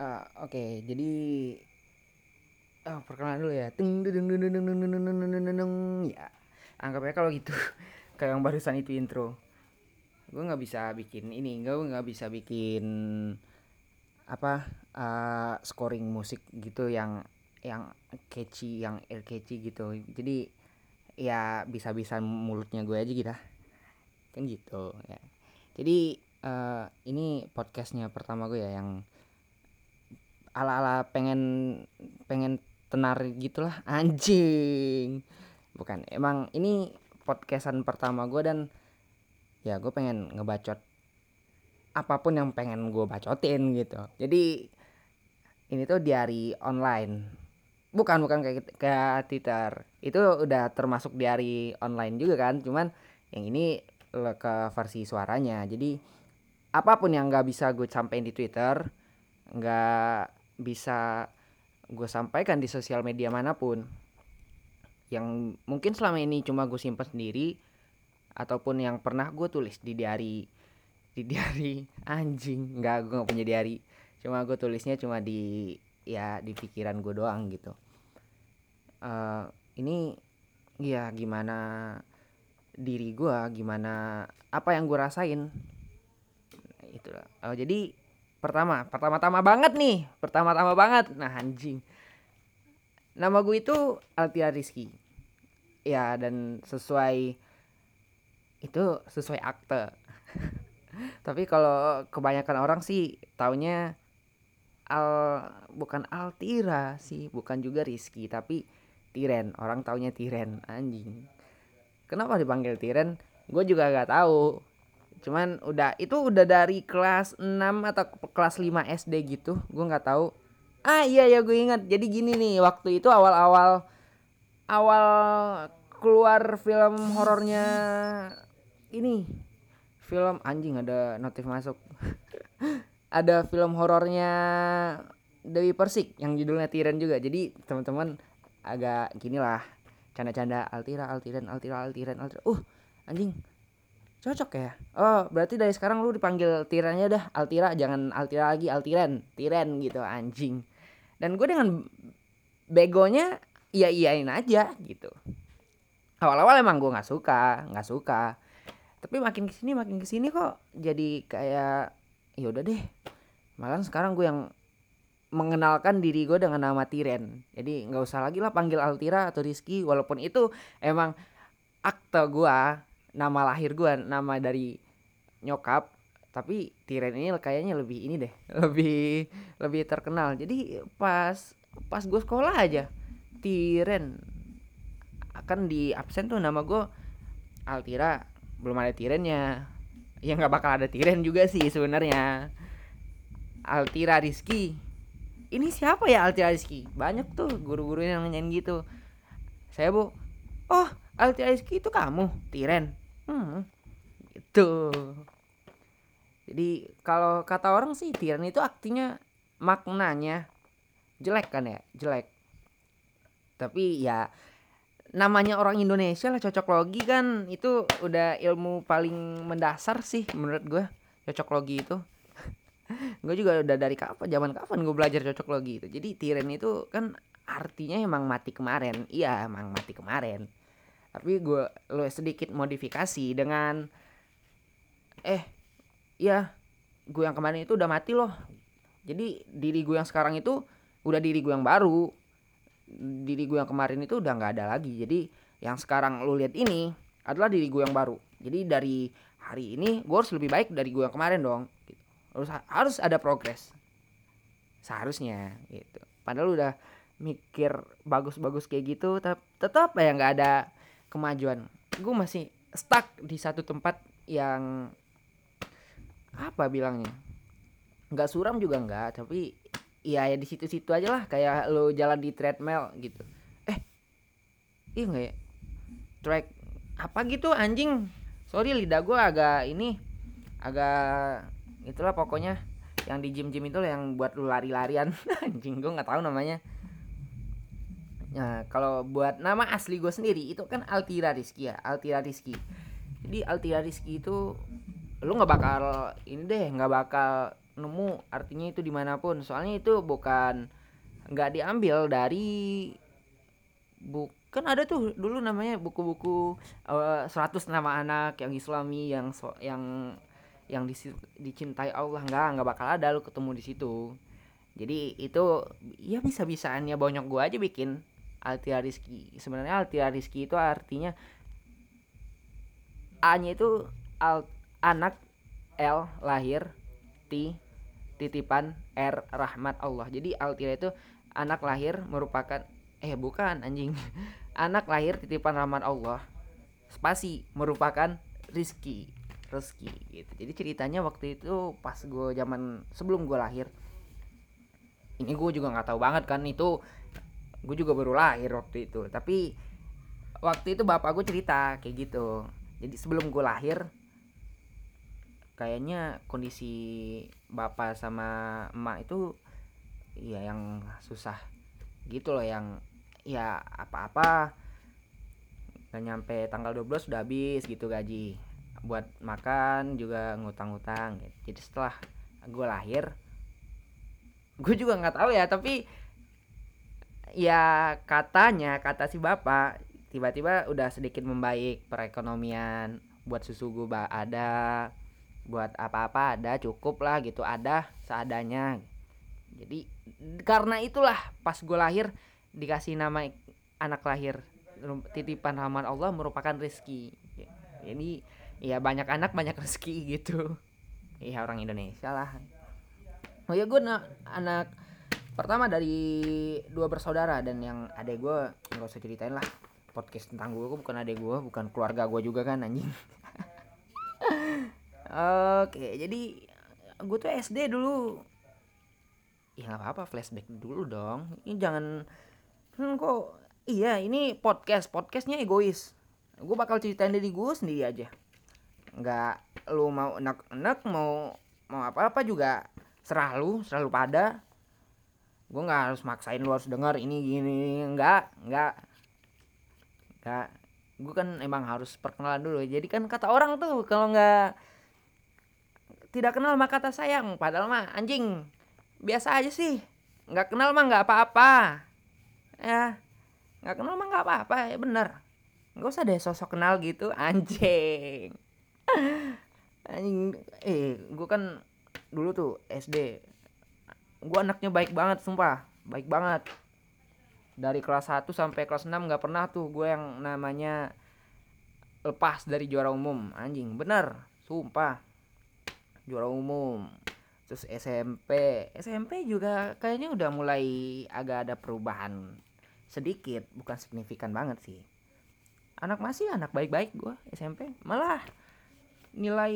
Ah, Oke, jadi ah, perkenalan dulu ya. Teng deng deng deng deng deng deng deng deng deng deng. Ya, anggap aja kalau gitu. Kayak yang barusan itu intro. Gue nggak bisa bikin ini, gue nggak bisa bikin apa ah, scoring musik gitu yang yang catchy, yang air catchy gitu. Jadi ya bisa-bisa mulutnya gue aja gitu. Kan gitu ya. Jadi eh, ini podcastnya pertama gue ya yang ala-ala pengen pengen tenar gitulah. Anjing. Bukan emang ini podcastan pertama gue dan ya gue pengen ngebacot apa pun yang pengen gue bacotin gitu. Jadi ini tuh diary online. Bukan bukan kayak kayak Twitter. Itu udah termasuk diary online juga kan cuman yang ini ke versi suaranya. Jadi apa pun yang nggak bisa gue sampein di Twitter nggak bisa gue sampaikan di sosial media mana pun. Yang mungkin selama ini cuma gue simpan sendiri ataupun yang pernah gue tulis di diary di diary. Anjing nggak gue nggak punya diary. Cuma gue tulisnya cuma di ya di pikiran gue doang gitu. Uh, ini ya gimana diri gue gimana apa yang gue rasain. Itulah oh, jadi pertama pertama-tama banget nih. Pertama-tama banget. Nah anjing. Nama gue itu Altia Rizky. Ya dan sesuai itu sesuai akte. Tapi kalau kebanyakan orang sih taunya Al bukan Altira sih bukan juga Rizky tapi Tiren. Orang taunya Tiren anjing. Kenapa dipanggil Tiren? Gue juga gak tahu cuman udah itu udah dari kelas 6 atau kelas 5 SD gitu gue nggak tahu. Ah iya ya gue ingat. Jadi gini nih waktu itu awal-awal awal keluar film horornya ini. Film anjing ada notif masuk. Ada film horornya Dewi Persik yang judulnya Tiren juga. Jadi teman-teman agak gini lah canda-canda Altira Altiren Altira Altiren Altira. Uh anjing Cocok ya? Oh, berarti dari sekarang lu dipanggil Tirannya dah Altira, jangan Altira lagi, Altiren, Tiren gitu anjing. Dan gue dengan begonya iya iyain aja gitu. Awal-awal emang gue nggak suka, nggak suka. Tapi makin ke sini makin ke sini kok jadi kayak ya udah deh. Malah sekarang gue yang mengenalkan diri gue dengan nama Tiren. Jadi nggak usah lagi lah panggil Altira atau Rizky walaupun itu emang akte gue nama lahir gue nama dari nyokap tapi Tiren ini kayaknya lebih ini deh lebih lebih terkenal. Jadi pas pas gue sekolah aja Tiren akan di absen tuh nama gue Altira belum ada Tirennya. Ya nggak bakal ada Tiren juga sih sebenarnya. Altira Rizky. Ini siapa ya Altira Rizky? Banyak tuh guru-guru yang nanyain gitu. Saya bu oh Altira Rizky itu kamu Tiren Hmm, gitu. Jadi kalau kata orang sih tiran itu artinya maknanya jelek kan ya, jelek. Tapi ya namanya orang Indonesia lah cocok logi kan. Itu udah ilmu paling mendasar sih menurut gue cocok logi itu. Gue juga udah dari kapan zaman kapan gue belajar cocok logi itu? Jadi tiren itu kan artinya emang mati kemarin. Iya emang mati kemarin tapi gue lo sedikit modifikasi dengan eh ya gue yang kemarin itu udah mati loh. Jadi diri gue yang sekarang itu udah diri gue yang baru. Diri gue yang kemarin itu udah nggak ada lagi. Jadi yang sekarang lo lihat ini adalah diri gue yang baru. Jadi dari hari ini gue harus lebih baik dari gue yang kemarin dong gitu. harus harus ada progres. Seharusnya gitu. Padahal udah mikir bagus-bagus kayak gitu tetap ya nggak ada kemajuan. Gue masih stuck di satu tempat yang apa bilangnya nggak suram juga nggak tapi ya ya di situ-situ aja lah kayak lo jalan di treadmill gitu. Eh iya nggak ya? Track apa gitu anjing? Sorry lidah gue agak ini agak itulah pokoknya yang di gym gym itu yang buat lu lari-larian. Anjing gue nggak tahu namanya Nah, kalau buat nama asli gue sendiri itu kan Altira Rizky ya, Altira Rizky. Jadi Altira Rizky itu lu nggak bakal ini deh, nggak bakal nemu artinya itu di mana pun. Soalnya itu bukan nggak diambil dari bukan ada tuh dulu namanya buku-buku uh, 100 nama anak yang islami yang so, yang yang di, dicintai Allah. Nggak nggak bakal ada lu ketemu di situ. Jadi itu ya bisa bisaannya bonyok gua aja bikin Altia Rizki sebenarnya Altia Rizki itu artinya A nya itu al, anak L lahir T titipan R rahmat Allah. Jadi Altia itu anak lahir merupakan eh bukan anjing. Anak lahir titipan rahmat Allah. Spasi merupakan rizki rezeki gitu. Jadi ceritanya waktu itu pas gue zaman sebelum gue lahir. Ini gue juga nggak tahu banget kan itu gue juga baru lahir waktu itu. Tapi waktu itu bapak gue cerita kayak gitu. Jadi sebelum gue lahir kayaknya kondisi bapak sama emak itu ya yang susah gitu loh yang ya apa-apa nggak nyampe tanggal 12 sudah habis gitu gaji. Buat makan juga ngutang-ngutang gitu. jadi setelah gue lahir gue juga nggak tahu ya tapi ya katanya kata si bapak tiba-tiba udah sedikit membaik perekonomian buat susu gue ada buat apa-apa ada cukup lah gitu ada seadanya. Jadi karena itulah pas gue lahir dikasih nama anak lahir titipan rahmat Allah merupakan rezeki. Ini ya banyak anak banyak rezeki gitu. Iya orang Indonesia lah. Oh ya gue anak pertama dari dua bersaudara dan yang adek gue nggak usah ceritain lah. Podcast tentang gue bukan adek gue bukan keluarga gue juga kan anjing. Oke jadi gue tuh SD dulu. Ya nggak apa-apa flashback dulu dong. Ini jangan hmm, kok iya ini podcast. Podcastnya egois. Gue bakal ceritain dari gue sendiri aja. Nggak lu mau enak-enak mau mau apa-apa juga serah lu serah lu pada gue nggak harus maksain lu harus denger ini gini nggak nggak. Nggak. Gue kan emang harus perkenalan dulu. Jadi kan kata orang tuh kalau nggak tidak kenal maka kata sayang. Padahal mah anjing biasa aja sih. Nggak kenal mah nggak apa-apa. Ya. Nggak kenal mah nggak apa-apa ya bener. Nggak usah deh sosok kenal gitu anjing. Anjing eh gue kan dulu tuh SD gue anaknya baik banget sumpah. Baik banget. Dari kelas 1 sampai kelas 6 nggak pernah tuh gue yang namanya lepas dari juara umum. Anjing bener. Sumpah. Juara umum. Terus SMP SMP juga kayaknya udah mulai agak ada perubahan sedikit bukan signifikan banget sih. Anak masih anak baik-baik gue SMP malah nilai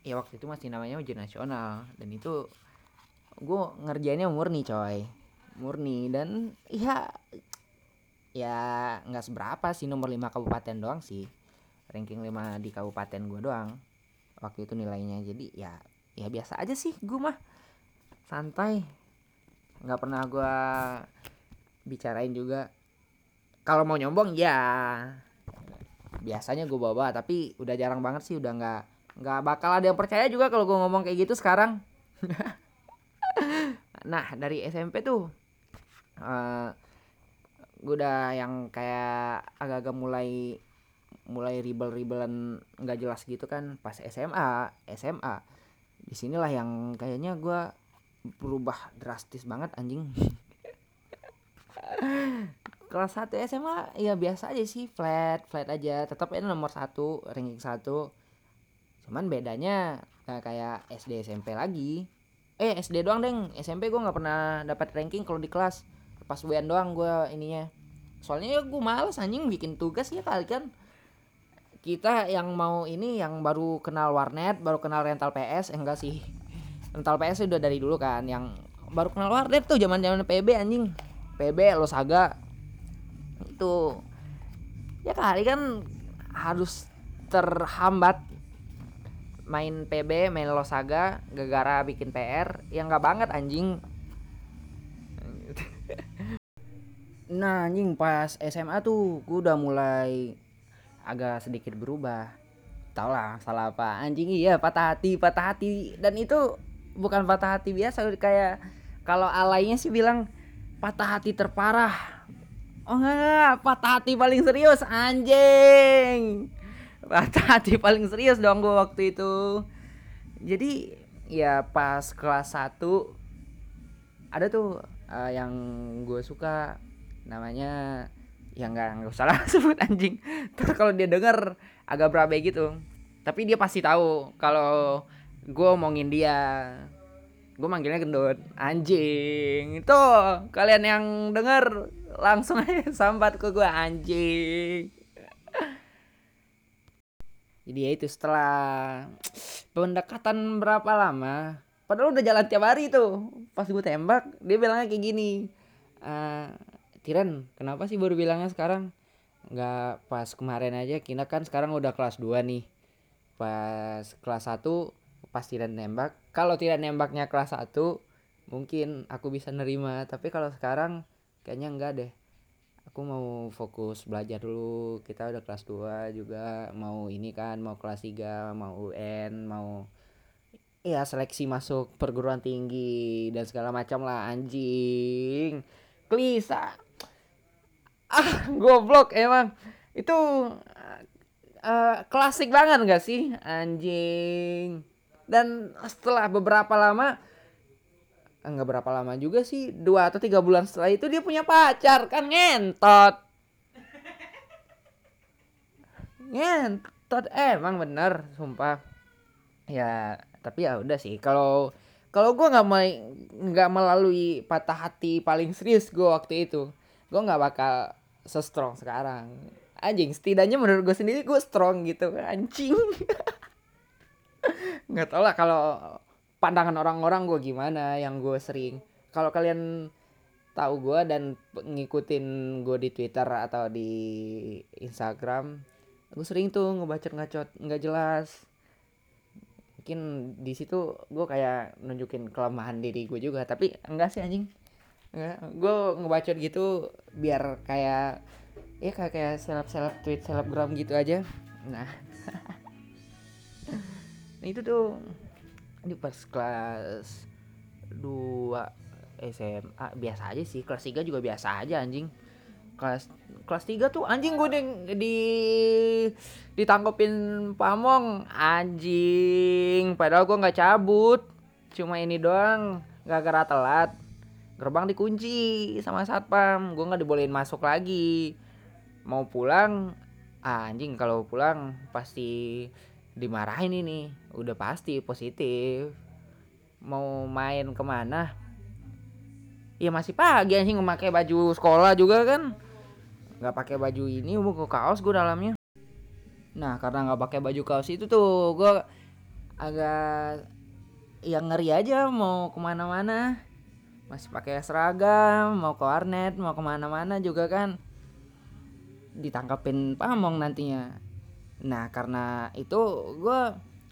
ya waktu itu masih namanya ujian nasional. Dan itu gue ngerjainnya murni coy. Murni. Dan ya ya nggak seberapa sih nomor 5 kabupaten doang sih. Ranking 5 di kabupaten gue doang. Waktu itu nilainya. Jadi ya ya biasa aja sih gue mah. Santai. Nggak pernah gue bicarain juga. Kalau mau nyombong ya biasanya gue bawa tapi udah jarang banget sih. Udah nggak nggak bakal ada yang percaya juga kalau gue ngomong kayak gitu sekarang nah dari SMP tuh uh, eh, gue udah yang kayak agak-agak mulai mulai ribel-ribelan nggak jelas gitu kan pas SMA SMA di sinilah yang kayaknya gue berubah drastis banget anjing. Kelas 1 SMA ya biasa aja sih flat flat aja. Tetap ini nomor satu ranking satu. Cuman bedanya gak kayak SD SMP lagi eh SD doang deng. SMP gue nggak pernah dapat ranking kalau di kelas. Pas UN doang gue ininya. Soalnya ya gue males anjing bikin tugas ya kali kan. Kita yang mau ini yang baru kenal warnet baru kenal rental PS eh, enggak sih. Rental PS udah dari dulu kan yang baru kenal warnet tuh zaman zaman PB anjing. PB lo saga itu ya kali kan harus terhambat main PB main Losaga gara-gara bikin PR yang nggak banget anjing. Nah anjing pas SMA tuh gue udah mulai agak sedikit berubah. Tau lah salah apa. Anjing iya patah hati patah hati. Dan itu bukan patah hati biasa kayak kalau alaynya sih bilang patah hati terparah. Oh enggak, enggak. Patah hati paling serius anjing hati paling serius dong gue waktu itu. Jadi ya pas kelas 1 ada tuh uh, yang gue suka namanya ya nggak nggak usah lah sebut anjing. Terus kalau dia denger agak berabe gitu. Tapi dia pasti tahu kalau gue omongin dia. Gue manggilnya gendut. Anjing. Itu kalian yang denger langsung aja sambat ke gue anjing jadi ya itu setelah pendekatan berapa lama padahal udah jalan tiap hari tuh. Pas gue tembak dia bilangnya kayak gini uh, Tiran kenapa sih baru bilangnya sekarang? Nggak pas kemarin aja kita kan sekarang udah kelas 2 nih. Pas kelas 1 pas tidak nembak. Kalau tidak nembaknya kelas 1 mungkin aku bisa nerima. Tapi kalau sekarang kayaknya enggak deh aku mau fokus belajar dulu. Kita udah kelas 2 juga mau ini kan mau kelas 3 mau UN mau ya seleksi masuk perguruan tinggi dan segala macam lah anjing. Klisa ah goblok emang. Itu uh, klasik banget gak sih? Anjing. Dan setelah beberapa lama eh, berapa lama juga sih dua atau tiga bulan setelah itu dia punya pacar kan ngentot. Ngentot eh, emang bener sumpah. Ya tapi ya udah sih kalau kalau gue nggak nggak melalui patah hati paling serius gue waktu itu gue nggak bakal se-strong sekarang. Anjing setidaknya menurut gue sendiri gue strong gitu anjing. Nggak tau lah kalau pandangan orang-orang gue gimana yang gue sering. Kalau kalian tahu gue dan ngikutin gue di Twitter atau di Instagram gue sering tuh ngebacot ngacot nggak jelas. Mungkin di situ gue kayak nunjukin kelemahan diri gue juga tapi enggak sih anjing. Gue ngebacot gitu biar kayak ya kayak kayak seleb seleb tweet selebgram gitu aja. Nah itu tuh di pas kelas 2 SMA biasa aja sih. Kelas 3 juga biasa aja anjing. Kelas kelas 3 tuh anjing gue di, di ditangkepin pamong. Anjing padahal gue nggak cabut. Cuma ini doang gak gara telat. Gerbang dikunci sama satpam. Gue nggak dibolehin masuk lagi. Mau pulang ah, anjing kalau pulang pasti dimarahin ini. Udah pasti positif. Mau main ke mana? Ya masih pagi anjing memakai baju sekolah juga kan. Nggak pakai baju ini mau kaos gue dalamnya. Nah karena nggak pakai baju kaos itu tuh gue agak yang ngeri aja mau ke mana-mana. Masih pakai seragam mau ke warnet mau ke mana-mana juga kan. Ditangkapin pamong nantinya nah karena itu gue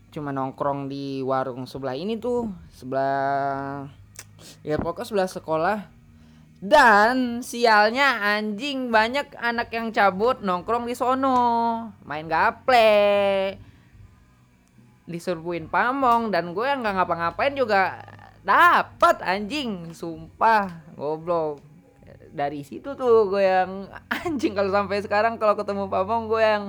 cuma nongkrong di warung sebelah ini tuh sebelah ya pokoknya sebelah sekolah. Dan sialnya anjing banyak anak yang cabut nongkrong di sono. Main gaple. Diserbuin pamong dan gue yang nggak ngapa-ngapain juga dapat anjing. Sumpah goblok. Dari situ tuh gue yang anjing kalau sampai sekarang kalau ketemu pamong gue yang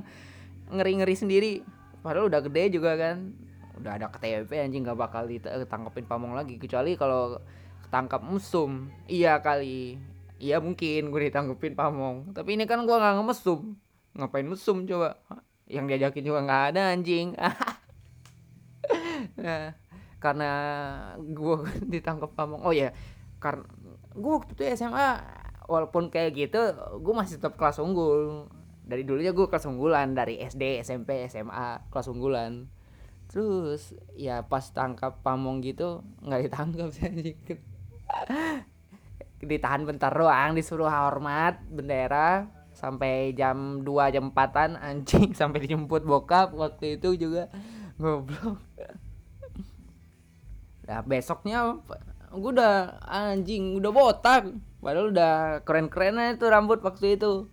ngeri ngeri sendiri. Padahal udah gede juga kan. Udah ada KTP anjing gak bakal ditangkepin pamong lagi. Kecuali kalau ketangkap mesum. Iya kali. Iya mungkin gue ditangkepin pamong. Tapi ini kan gue nggak ngemesum. Ngapain mesum coba? Yang diajakin juga nggak ada anjing. Nah karena gue ditangkap pamong. Oh ya karena gue waktu itu SMA walaupun kayak gitu gue masih tetap kelas unggul dari dulunya gue kelas unggulan dari SD SMP SMA kelas unggulan. Terus ya pas tangkap pamong gitu nggak ditangkap sih ditahan bentar doang disuruh hormat bendera. Sampai jam 2 jam 4an anjing sampai dijemput bokap waktu itu juga. Goblok. Nah besoknya gue udah anjing udah botak. Padahal udah keren-keren itu rambut waktu itu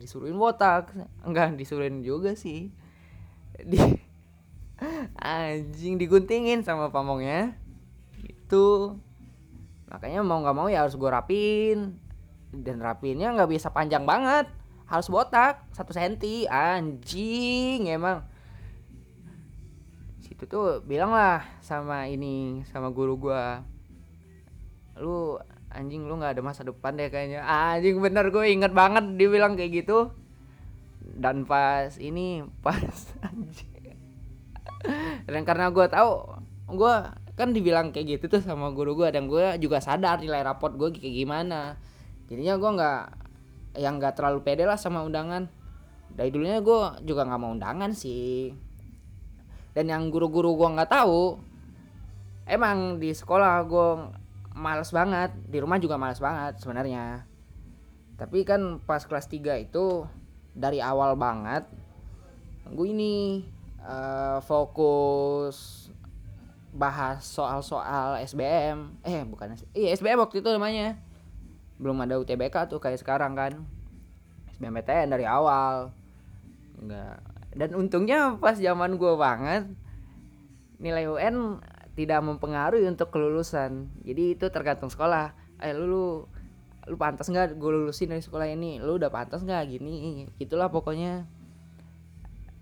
disuruhin botak. Enggak disuruhin juga sih. Di anjing diguntingin sama pamongnya. Gitu. Makanya mau nggak mau ya harus gue rapin. Dan rapinnya nggak bisa panjang banget. Harus botak satu senti. Anjing emang. Situ tuh bilang lah sama ini sama guru gue lu anjing lu nggak ada masa depan deh kayaknya. Anjing bener gue inget banget dia bilang kayak gitu. Dan pas ini pas anjing. Dan karena gue tahu gue kan dibilang kayak gitu tuh sama guru gue dan gue juga sadar nilai raport gue kayak gimana. Jadinya gue nggak yang nggak terlalu pede lah sama undangan. Dari dulunya gue juga nggak mau undangan sih. Dan yang guru-guru gue nggak tahu emang di sekolah gue males banget. Di rumah juga males banget sebenarnya. Tapi kan pas kelas 3 itu dari awal banget gue ini uh, fokus bahas soal-soal SBM eh bukan iya SBM waktu itu namanya. Belum ada UTBK tuh kayak sekarang kan. SBMPTN dari awal. Enggak dan untungnya pas zaman gue banget nilai UN tidak mempengaruhi untuk kelulusan. Jadi itu tergantung sekolah. Eh lu lu, lu pantas nggak gue lulusin dari sekolah ini? Lu udah pantas nggak? Gini itulah pokoknya.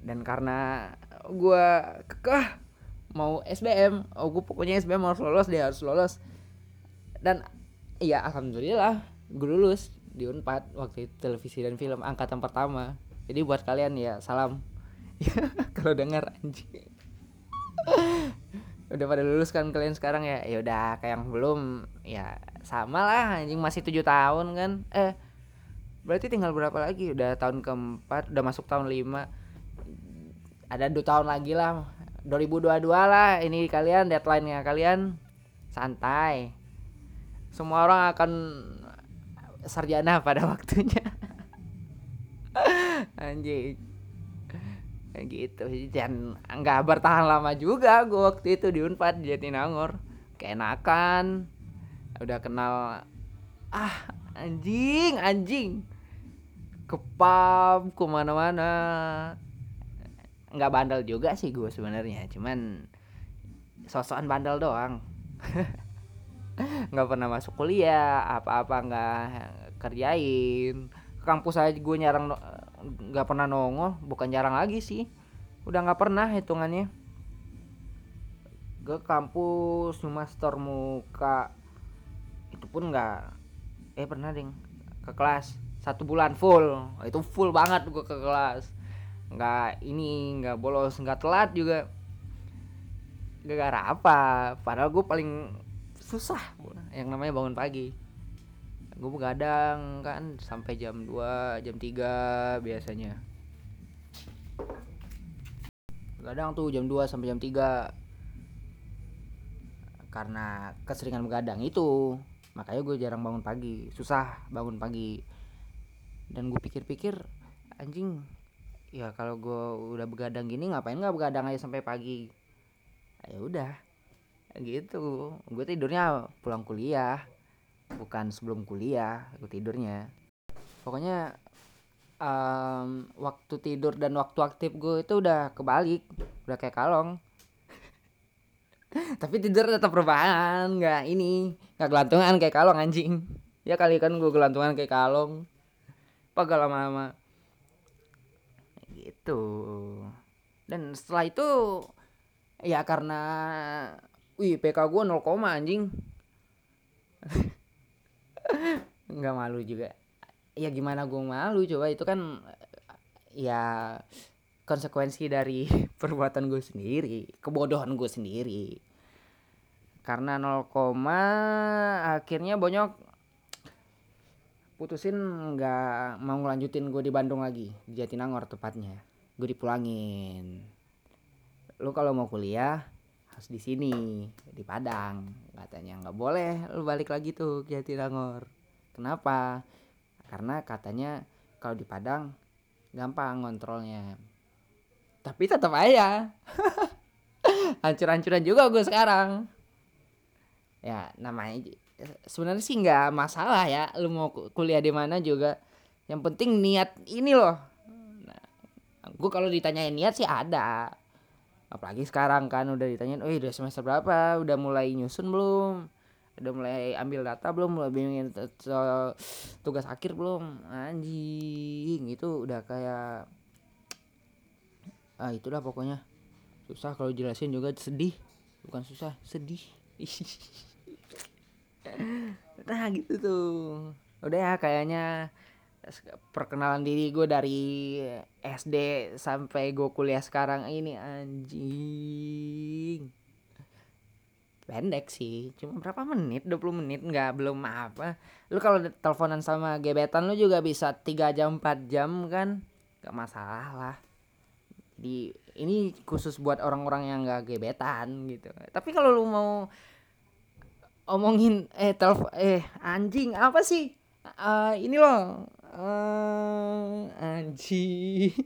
Dan karena gue kekeh mau SBM oh gue pokoknya SBM harus lolos dia harus lolos. Dan iya alhamdulillah gue lulus di Unpad waktu itu televisi dan film angkatan pertama. Jadi buat kalian ya salam. Kalau dengar anjing udah pada lulus kan kalian sekarang ya? Ya udah kayak yang belum ya sama lah anjing masih tujuh tahun kan. Eh berarti tinggal berapa lagi? Udah tahun keempat udah masuk tahun lima. Ada dua tahun lagi lah 2022 lah ini kalian deadline-nya kalian. Santai. Semua orang akan sarjana pada waktunya. Anjing gitu. Dan nggak bertahan lama juga gue waktu itu di Unpad di Jatinangor. Keenakan udah kenal ah anjing anjing. Ke pub ke mana-mana nggak bandel juga sih gue sebenarnya cuman sosokan bandel doang. Nggak pernah masuk kuliah apa-apa nggak kerjain kampus aja gue nyarang nggak pernah nongol bukan jarang lagi sih. Udah nggak pernah hitungannya. Ke kampus cuma store muka itu pun nggak eh pernah ding. Ke kelas satu bulan full. Itu full banget gue ke kelas. Nggak ini nggak bolos nggak telat juga. Gara-gara apa. Padahal gue paling susah yang namanya bangun pagi gue begadang kan sampai jam 2 jam 3 biasanya. Begadang tuh jam 2 sampai jam 3 karena keseringan begadang itu makanya gue jarang bangun pagi. Susah bangun pagi. Dan gue pikir-pikir anjing ya kalau gue udah begadang gini ngapain nggak begadang aja sampai pagi? Ya udah gitu. Gue tidurnya pulang kuliah bukan sebelum kuliah gue tidurnya. Pokoknya um, waktu tidur dan waktu aktif gue itu udah kebalik udah kayak kalong. Tapi tidur tetap rebahan nggak ini nggak gelantungan kayak kalong anjing. Ya kali kan gue gelantungan kayak kalong. Apa lama-lama? Gitu. Dan setelah itu ya karena wih PK gue 0, anjing nggak malu juga. Ya gimana gue malu coba itu kan ya konsekuensi dari perbuatan gue sendiri kebodohan gue sendiri. Karena 0, akhirnya bonyok putusin nggak mau ngelanjutin gue di Bandung lagi di Jatinangor tepatnya. Gue dipulangin. Lu kalau mau kuliah harus di sini di Padang. Katanya nggak boleh lu balik lagi tuh ke Jatinangor kenapa? Karena katanya kalau di Padang gampang ngontrolnya. Tapi tetap aja. Hancur-hancuran juga gue sekarang. Ya namanya sebenarnya sih nggak masalah ya lu mau kuliah di mana juga. Yang penting niat ini loh. Nah, gue kalau ditanyain niat sih ada apalagi sekarang kan udah ditanyain oh udah semester berapa? Udah mulai nyusun belum? Udah mulai ambil data belum? Mulai bingungin tugas akhir belum? Anjing itu udah kayak ah itulah pokoknya. Susah kalau jelasin juga sedih. Bukan susah sedih. Nah gitu tuh. Udah ya kayaknya perkenalan diri gue dari SD sampai gue kuliah sekarang ini anjing. Pendek sih cuma berapa menit? 20 menit nggak belum apa. Lu kalau teleponan sama gebetan lu juga bisa 3 jam 4 jam kan? Gak masalah. Lah di ini khusus buat orang-orang yang gak gebetan gitu. Tapi kalau lu mau omongin eh telepon eh anjing apa sih? Uh, ini loh uh, anjing.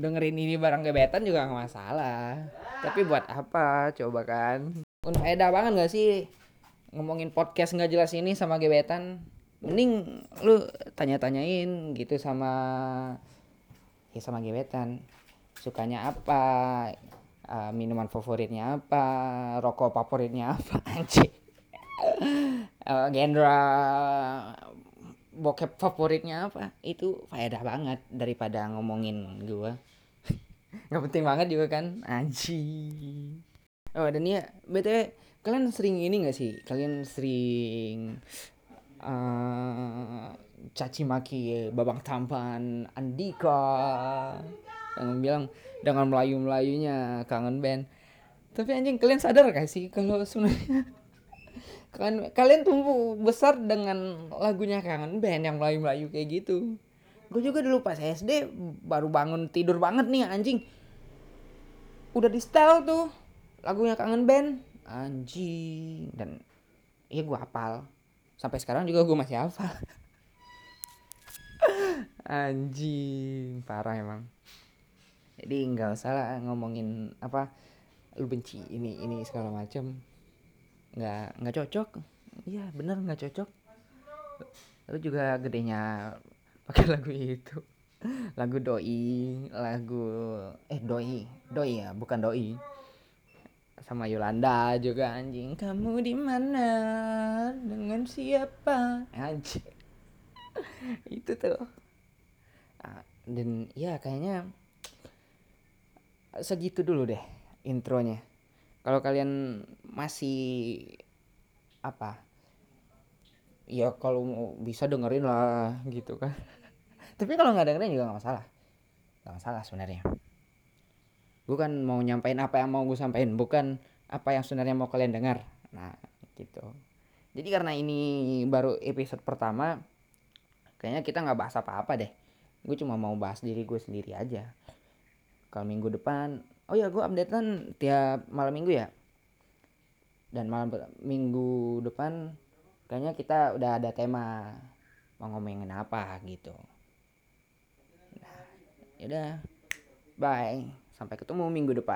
Dengerin ini barang gebetan juga gak masalah. Tapi buat apa? Coba kan. Faedah banget gak sih ngomongin podcast nggak jelas ini sama gebetan? Mending lu tanya-tanyain gitu sama ya sama gebetan. Sukanya apa? Uh, minuman favoritnya apa? Rokok favoritnya apa? Anjing uh, genre bokep favoritnya apa? Itu faedah banget daripada ngomongin gua. Nggak penting banget juga kan? Anjing. Oh dan ya btw kalian sering ini gak sih? Kalian sering uh, caci maki babang tampan Andika. Yang bilang dengan melayu melayunya kangen band. Tapi anjing kalian sadar gak sih kalau sebenarnya kan kalian tumbuh besar dengan lagunya kangen band yang melayu melayu kayak gitu. Gue juga dulu pas SD baru bangun tidur banget nih anjing. Udah di style tuh lagunya kangen band. Anjing dan iya gue hafal. Sampai sekarang juga gue masih hafal. Anjing parah emang. Jadi nggak usah lah ngomongin apa lu benci ini ini segala macam nggak nggak cocok. Iya bener nggak cocok. Lu juga gedenya pakai lagu itu. Lagu doi lagu eh doi doi ya bukan doi. Sama Yolanda juga anjing. Kamu di mana? Dengan siapa? Anjing. Itu tuh. Ah, dan ya kayaknya segitu dulu deh intronya kalau kalian masih apa? Ya kalau bisa dengerin lah gitu kan. Tapi kalau nggak dengerin juga nggak masalah. Nggak masalah sebenarnya. Bukan mau nyampein apa yang mau gue sampaikan bukan apa yang sebenarnya mau kalian dengar. Nah gitu. Jadi karena ini baru episode pertama kayaknya kita nggak bahas apa-apa deh. Gue cuma mau bahas diri gue sendiri aja. Kalau minggu depan oh ya gue updatean tiap malam minggu ya dan malam minggu depan kayaknya kita udah ada tema mau ngomongin apa gitu Yaudah, bye. Sampai ketemu minggu depan.